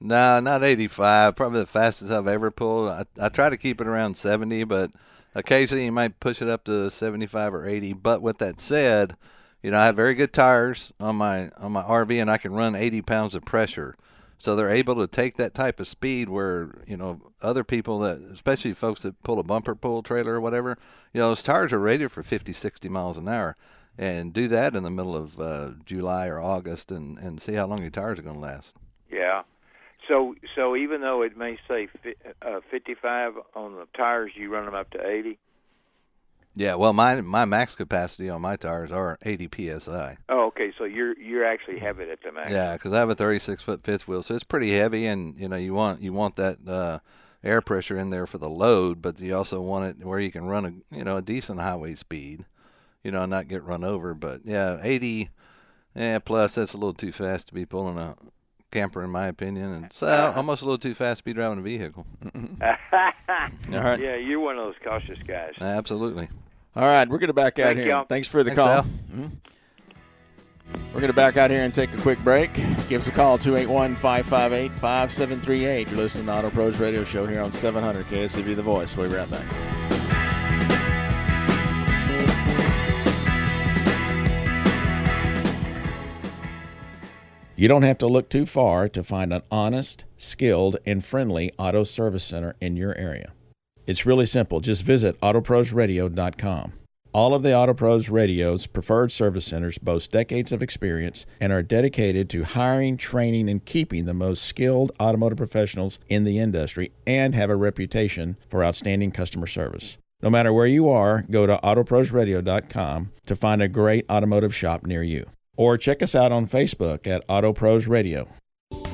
No, not 85. Probably the fastest I've ever pulled. I, I try to keep it around 70, but occasionally you might push it up to 75 or 80. But with that said, you know, I have very good tires on my on my RV, and I can run 80 pounds of pressure. So they're able to take that type of speed where you know other people that, especially folks that pull a bumper pull trailer or whatever, you know, those tires are rated for 50, 60 miles an hour, and do that in the middle of uh, July or August, and and see how long your tires are going to last. Yeah. So so even though it may say fi- uh, 55 on the tires, you run them up to 80. Yeah, well, my my max capacity on my tires are 80 psi. Oh, okay. So you're you're actually it at the max. Yeah, because I have a 36 foot fifth wheel, so it's pretty heavy, and you know you want you want that uh, air pressure in there for the load, but you also want it where you can run a you know a decent highway speed, you know, and not get run over. But yeah, 80, yeah, plus that's a little too fast to be pulling a camper, in my opinion, and [LAUGHS] it's uh, almost a little too fast to be driving a vehicle. [LAUGHS] [LAUGHS] All right. Yeah, you're one of those cautious guys. Absolutely. All right, we're going to back out Thank here. y'all. Thanks for the Thanks, call. Al. Mhm. We're going to back out here and take a quick break. Give us a call, 281 558 5738. You're listening to Auto Pros Radio Show here on 700 KSEV The Voice. We'll be right back. You don't have to look too far to find an honest, skilled, and friendly auto service center in your area. It's really simple. Just visit autoprosradio.com. All of the AutoPros Radio's preferred service centers boast decades of experience and are dedicated to hiring, training, and keeping the most skilled automotive professionals in the industry and have a reputation for outstanding customer service. No matter where you are, go to autoprosradio.com to find a great automotive shop near you. Or check us out on Facebook at AutoPros Radio.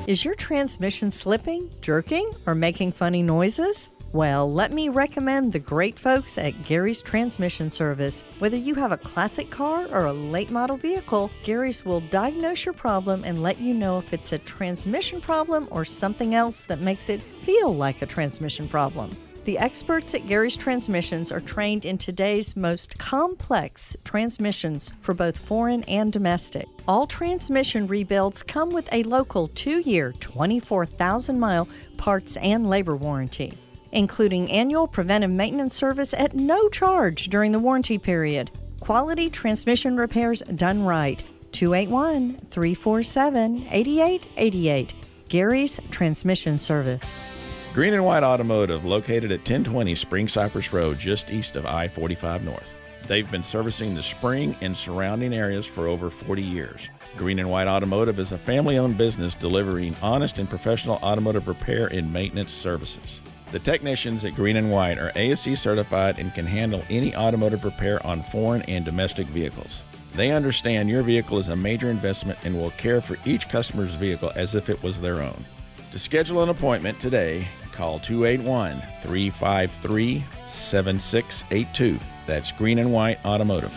Is your transmission slipping, jerking, or making funny noises? Well, let me recommend the great folks at Gary's Transmission Service. Whether you have a classic car or a late model vehicle, Gary's will diagnose your problem and let you know if it's a transmission problem or something else that makes it feel like a transmission problem. The experts at Gary's Transmissions are trained in today's most complex transmissions for both foreign and domestic. All transmission rebuilds come with a local two year, 24,000 mile parts and labor warranty, including annual preventive maintenance service at no charge during the warranty period. Quality transmission repairs done right. 281 347 8888. Gary's Transmission Service. Green and White Automotive, located at 1020 Spring Cypress Road, just east of I 45 North. They've been servicing the Spring and surrounding areas for over 40 years. Green and White Automotive is a family owned business delivering honest and professional automotive repair and maintenance services. The technicians at Green and White are ASE certified and can handle any automotive repair on foreign and domestic vehicles. They understand your vehicle is a major investment and will care for each customer's vehicle as if it was their own. To schedule an appointment today, call 281 353 7682. That's Green and White Automotive.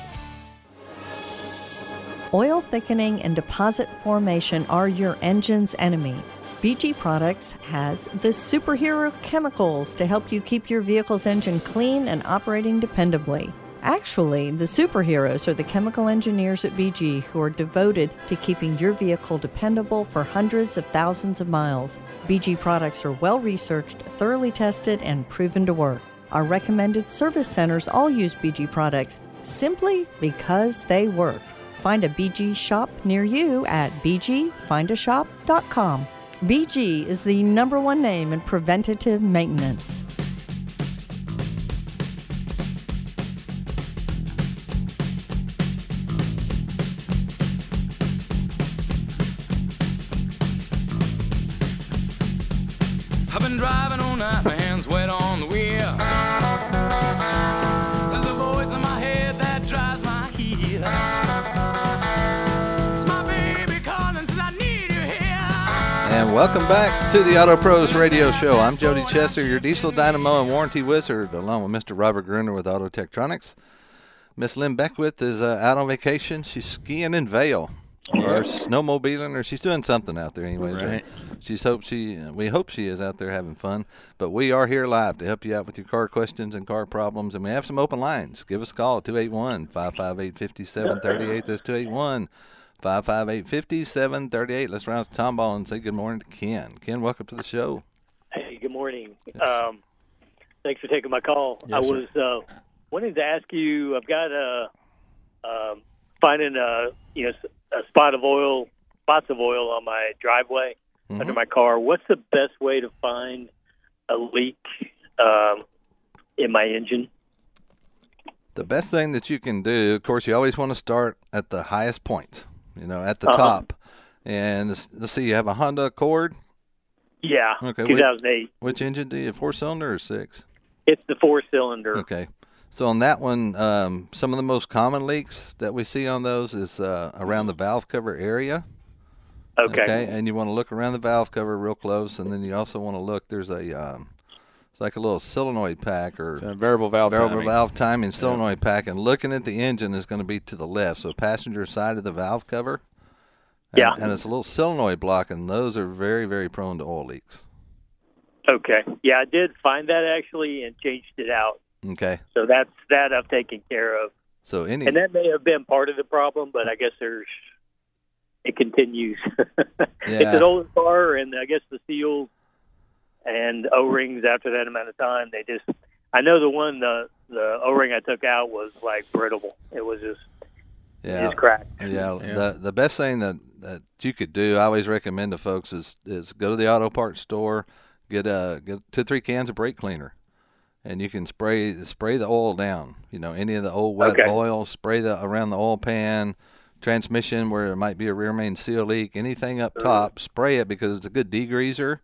Oil thickening and deposit formation are your engine's enemy. BG Products has the superhero chemicals to help you keep your vehicle's engine clean and operating dependably. Actually, the superheroes are the chemical engineers at BG who are devoted to keeping your vehicle dependable for hundreds of thousands of miles. BG products are well researched, thoroughly tested, and proven to work. Our recommended service centers all use BG products simply because they work. Find a BG shop near you at bgfindashop.com. BG is the number one name in preventative maintenance. Night, my hands wet on the wheel. There's a voice in my head that drives my heel. It's my baby calling, says I need you here. And welcome back to the Auto Pros Radio Show. I'm Jody Chesser, your diesel dynamo and warranty wizard, along with Mr. Robert Gruener with Auto Tektronix. Miss Lynn Beckwith is uh, out on vacation. She's skiing in Vail or snowmobiling, or she's doing something out there anyway. Right. She's hope she. We hope she is out there having fun. But we are here live to help you out with your car questions and car problems, and we have some open lines. Give us a call 281-558-5738. That's 281 558 5738. Let's round to Tomball and say good morning to Ken. Ken, welcome to the show. Hey, good morning. Um, thanks for taking my call. I Yes, sir. was uh, wanting to ask you. I've got a um, finding a you know s- a spot of oil, spots of oil on my driveway under my car. What's the best way to find a leak um, in my engine? The best thing that you can do, of course, you always want to start at the highest point, you know, at the Uh-huh. top. And let's, let's see, you have a Honda Accord. Yeah, Okay, 2008. Which engine do you have? Four cylinder or six? It's the four cylinder. Okay. So on that one, um, some of the most common leaks that we see on those is uh, around the valve cover area. Okay. And you want to look around the valve cover real close, and then you also want to look. There's a um, it's like a little solenoid pack or It's a variable valve variable timing. valve timing solenoid pack, and looking at the engine is going to be to the left, so passenger side of the valve cover. And, Yeah. and it's a little solenoid block, and those are very, very prone to oil leaks. Okay. Yeah, I did find that actually and changed it out. Okay, So that's that I've taken care of. so any And that may have been part of the problem, but I guess there's it continues. [LAUGHS] It's an older car, and I guess the seals and O rings after that amount of time, they just. I know the one the the O ring I took out was like brittle. It was just yeah, just cracked. Yeah, the the best thing that, that you could do, I always recommend to folks is is go to the auto parts store, get a get two three cans of brake cleaner, and you can spray spray the oil down. You know, any of the old wet Okay. oil, spray the around the oil pan, transmission where there might be a rear main seal leak, anything up top, spray it because it's a good degreaser,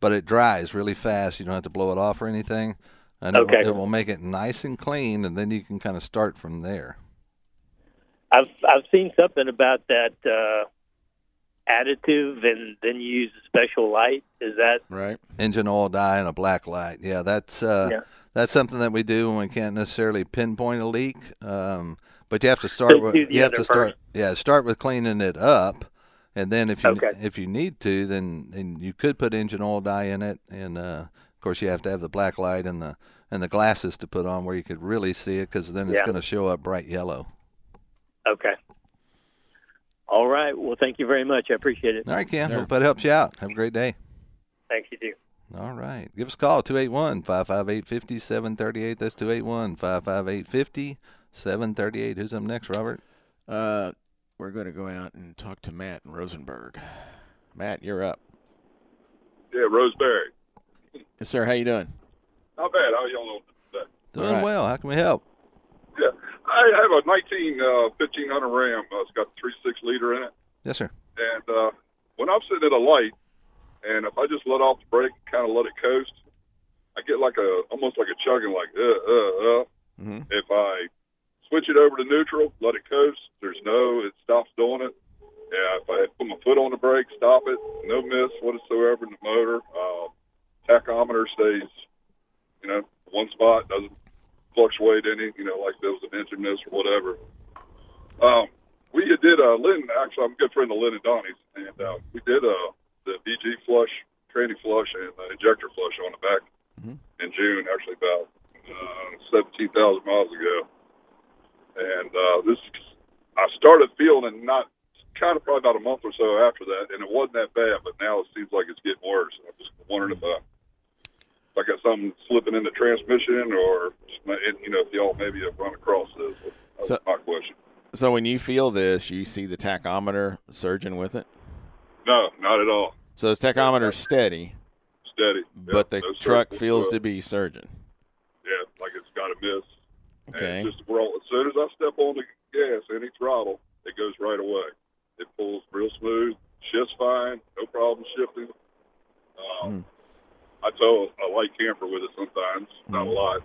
but it dries really fast. You don't have to blow it off or anything, and it, Okay. will, it will make it nice and clean, and then you can kind of start from there. I've I've seen something about that uh, additive and then you use a special light. Is that Right. engine oil dye and a black light. Yeah, that's uh, Yeah. that's something that we do when we can't necessarily pinpoint a leak. Um, but you have to start So with you have to start yeah start with cleaning it up, and then if you Okay. if you need to, then then you could put engine oil dye in it, and uh, of course you have to have the black light and the and the glasses to put on where you could really see it because then it's Yeah. going to show up bright yellow. okay? All right. Well, thank you very much. I appreciate it. All right, Ken. Sure. Hope that helps you out. Have a great day. Thanks you too. All right. Give us a call, 281 558 5738. That's 281 558 5738. Who's up next, Robert? Uh, we're going to go out and talk to Matt in Rosenberg. Matt, you're up. Yeah, Roseberry. Yes, sir. How you doing? Not bad. How are y'all doing today? Doing All right. well. How can we help? I have a 19 uh, 1500 Ram. Uh, it's got three six liter in it, Yes, sir. and uh, when I'm sitting at a light, and if I just let off the brake, kind of let it coast, I get like a almost like a chugging, like uh uh uh. Mhm. If I switch it over to neutral, let it coast. There's no, it stops doing it. Yeah, if I put my foot on the brake, stop it, no miss whatsoever in the motor. Uh, tachometer stays, you know, one spot doesn't fluctuate any, you know, like there was an engine miss or whatever. Um, we did uh, Lynn. Actually, I'm a good friend of Lynn and Donnie's, and uh, we did uh, the BG flush, tranny flush, and uh, injector flush on the back Mhm. in June. Actually, about uh, 17,000 miles ago. And uh, this, I started feeling it not kind of probably about a month or so after that, and it wasn't that bad. But now it seems like it's getting worse. I'm just wondering if I, if I got something slipping in the transmission, or you know, if y'all maybe have run across this. That's So- my question. So when you feel this, you see the tachometer surging with it. No, not at all. So the tachometer's steady, Steady. but the no truck feels to be surging. Yeah, like it's got a miss. Okay. And just roll. As soon as I step on the gas, any throttle, it goes right away. It pulls real smooth, shifts fine, no problem shifting. Um, I tow a light camper with it sometimes, not a lot.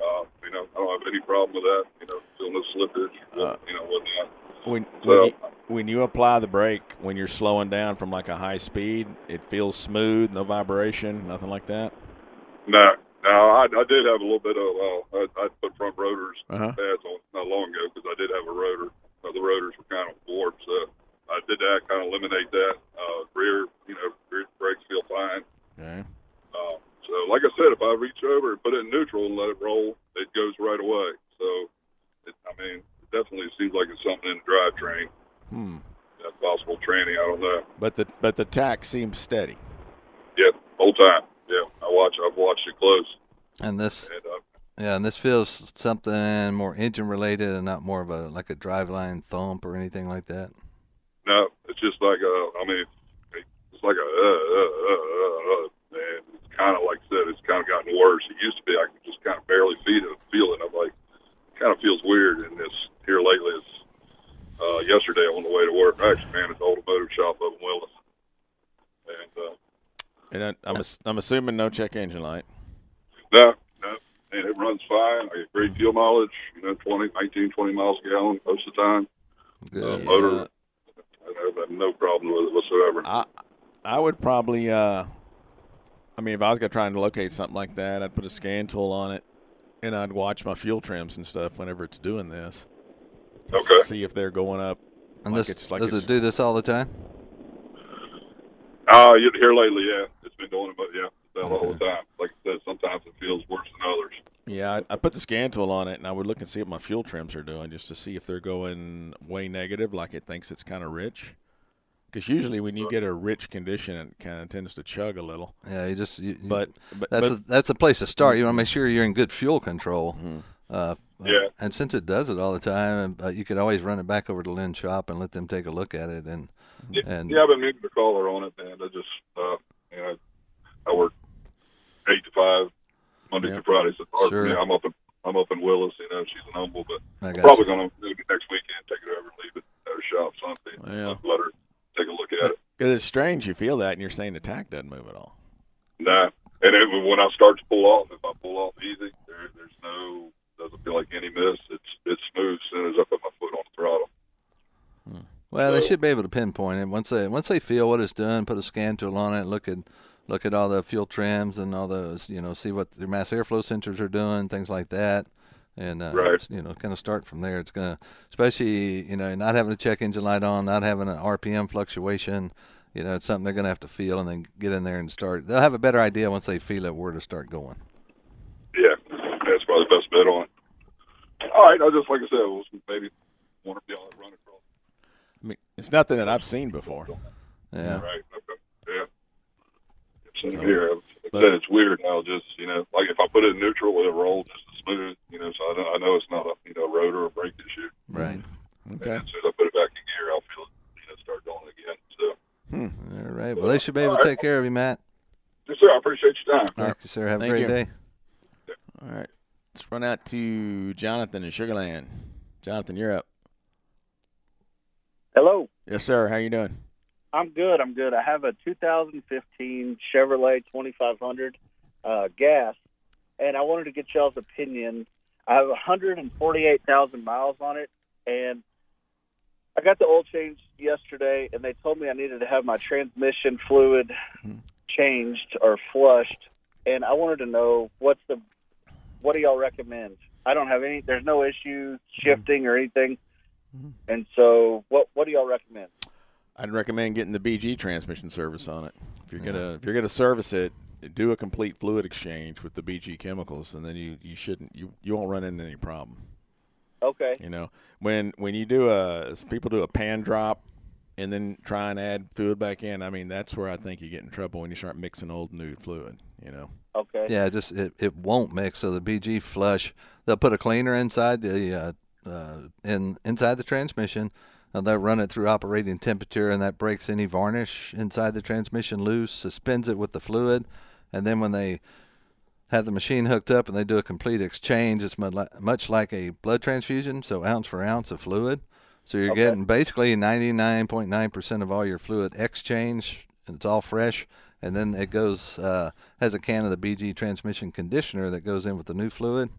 Uh, you know, I don't have any problem with that. You know, feel no slippage, Uh, you know, whatnot. When when you, when you apply the brake, when you're slowing down from like a high speed, it feels smooth, no vibration, nothing like that. No, no, I, I did have a little bit of. Uh, I, I put front rotors Uh-huh. pads on not long ago because I did have a rotor. Uh, the rotors were kind of warped, so I did that kind of eliminate that. Uh, rear, you know, rear brakes feel fine. Okay. Uh, so, like I said, if I reach over and put it in neutral and let it roll, it goes right away. So, it, I mean, it definitely seems like it's something in the drivetrain. Hmm. That's possible training. I don't know. But the but the tack seems steady. Yeah, whole time. Yeah, I watch. I've watched it close. And this, And uh, yeah, and this feels something more engine related and not more of a like a driveline thump or anything like that. no, it's just like a. I mean, it's like a. Uh, uh, uh, uh, uh, and it's kind of like I said. It's kind of gotten worse. It used to be I could just kind of barely feel it. Feel it. I'm like, kind of feels weird. And this here lately, it's uh, yesterday on the way to work. I actually man at the automotive shop up in Willis, and uh, And I, I'm I'm assuming no check engine light. no, no, and it runs fine. I get great fuel mileage. You know, 20, 19, 20 miles a gallon most of the time. Uh, Good. motor, I have no problem with it whatsoever. I I would probably uh I mean if I was gonna try and locate something like that, I'd put a scan tool on it and I'd watch my fuel trims and stuff whenever it's doing this. to Okay. See if they're going up. And like this it's like does it's- it do this all the time? Uh, you- here lately, yeah, it's been doing it, but yeah, that all the time. Like I said, sometimes it feels worse than others. Yeah, I, I put the scan tool on it and I would look and see what my fuel trims are doing just to see if they're going way negative, like it thinks it's kind of rich. Because usually when you get a rich condition, it kind of tends to chug a little. Yeah, you just you, you- But but, that's but a, that's a place to start. You want to make sure you're in good fuel control. Uh, Yeah. And since it does it all the time, uh, you could always run it back over to Lynn Shop and let them take a look at it. And and Yeah, I've been meaning to call her on it, man. I just, uh, you know, I work eight to five, Monday Yeah. to Friday. So hard for Sure. me. I'm up in I'm up in Willis. You know, she's an humble, but I I'm probably you. going to maybe next weekend take it over and leave it at her shop Sunday. Yeah. Let her take a look at it. 'cause it's strange you feel that and you're saying the tack doesn't move at all. Nah, and it, when I start to pull off, if I pull off easy, there, there's no doesn't feel like any miss. It's it's smooth as soon as I put my foot on the throttle. Hmm. Well, they should be able to pinpoint it once they once they feel what it's done. Put a scan tool on it. Look at look at all the fuel trims and all those. You know, see what their mass airflow sensors are doing, things like that. And uh, Right. you know, kind of start from there. It's gonna, especially you know, not having a check engine light on, not having an RPM fluctuation. You know, it's something they're gonna have to feel and then get in there and start. They'll have a better idea once they feel it where to start going. Yeah, that's probably the best bet on it. All right, I just like I said, was maybe want to be able to run across. I mean, it's nothing that I've seen before. Yeah. Right. Okay. Yeah. Same here. Like I said, it's weird now. Just you know, like if I put it in neutral, it'll roll just as smooth. You know, so I know, I know it's not a you know rotor or brake issue. Right. Okay. And as soon as I put it back in gear, I'll feel it. You know, start going again. So, All right. Well, they should be able to take care of you, Matt. yes, sir. I appreciate your time. Thank you, sir. Have Thank a great you. day. All right. Let's run out to Jonathan in Sugarland. Jonathan, you're up. Hello. Yes, sir. How you doing? I'm good. I'm good. I have a 2015 Chevrolet 2500 uh, gas, and I wanted to get y'all's opinion. I have 148,000 miles on it, and I got the oil change yesterday, and they told me I needed to have my transmission fluid hmm. changed or flushed, and I wanted to know what's the what do y'all recommend? I don't have any. There's no issue shifting or anything, hmm. and so what what do y'all recommend? I'd recommend getting the BG transmission service on it. If you're gonna if you're gonna service it, do a complete fluid exchange with the BG chemicals, and then you, you shouldn't you, you won't run into any problem. Okay. You know when when you do a people do a pan drop and then try and add fluid back in. I mean that's where I think you get in trouble when you start mixing old and new fluid. You know. Okay. Yeah, just it, it won't mix. So the BG flush, they'll put a cleaner inside the uh, uh, in inside the transmission. And they'll run it through operating temperature, and that breaks any varnish inside the transmission loose, suspends it with the fluid, and then when they have the machine hooked up and they do a complete exchange, it's much like a blood transfusion, so ounce for ounce of fluid. So you're Okay. getting basically 99.9% of all your fluid exchange. and It's all fresh, and then it goes uh, has a can of the BG transmission conditioner that goes in with the new fluid,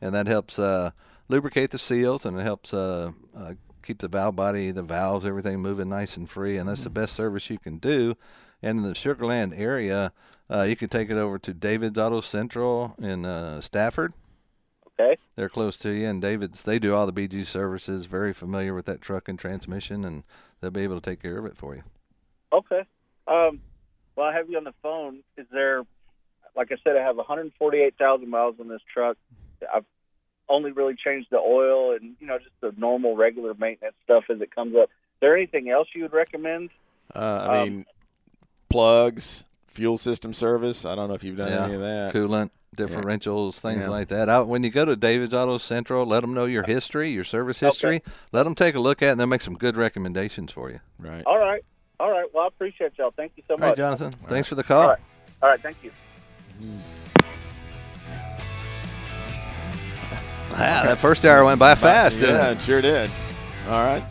and that helps uh, lubricate the seals and it helps uh, uh, keep the valve body, the valves, everything moving nice and free. And that's the best service you can do. And in the Sugarland area, uh, you can take it over to David's Auto Central in uh, Stafford. Okay. They're close to you, and David's they do all the BG services. Very familiar with that truck and transmission, and they'll be able to take care of it for you. Okay. Um, well, I have you on the phone. Is there, like I said, I have 148,000 miles on this truck. I've only really changed the oil and you know just the normal regular maintenance stuff as it comes up. Is there anything else you would recommend? Uh, I Um, mean, plugs, fuel system service. I don't know if you've done Yeah, any of that. Coolant, differentials, things Yeah. like that. Out when you go to David's Auto Central, let them know your history, your service history. Let them take a look at, it, and they'll make some good recommendations for you. Right. All right. All right. Well, I appreciate y'all. Thank you so All much. right, Jonathan. Thanks for the call. All right. All right. Thank you. [LAUGHS] Ah, that first hour went by fast. didn't Yeah, it? it sure did. All right.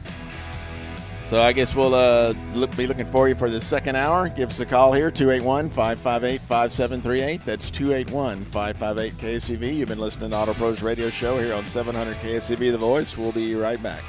So I guess we'll uh, look, be looking for you for the second hour. Give us a call here, 281-558-5738. That's 281-558 KSEV. You've been listening to Auto Pros Radio Show here on 700 KSEV The Voice. We'll be right back.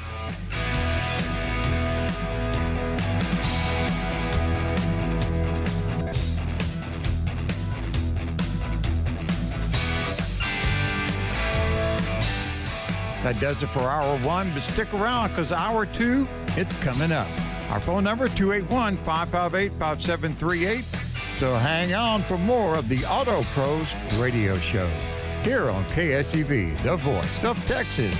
That does it for hour one, but stick around because hour two, it's coming up. Our phone number, 281 558 5738. So hang on for more of the Auto Pros Radio Show here on KSEV, the voice of Texas.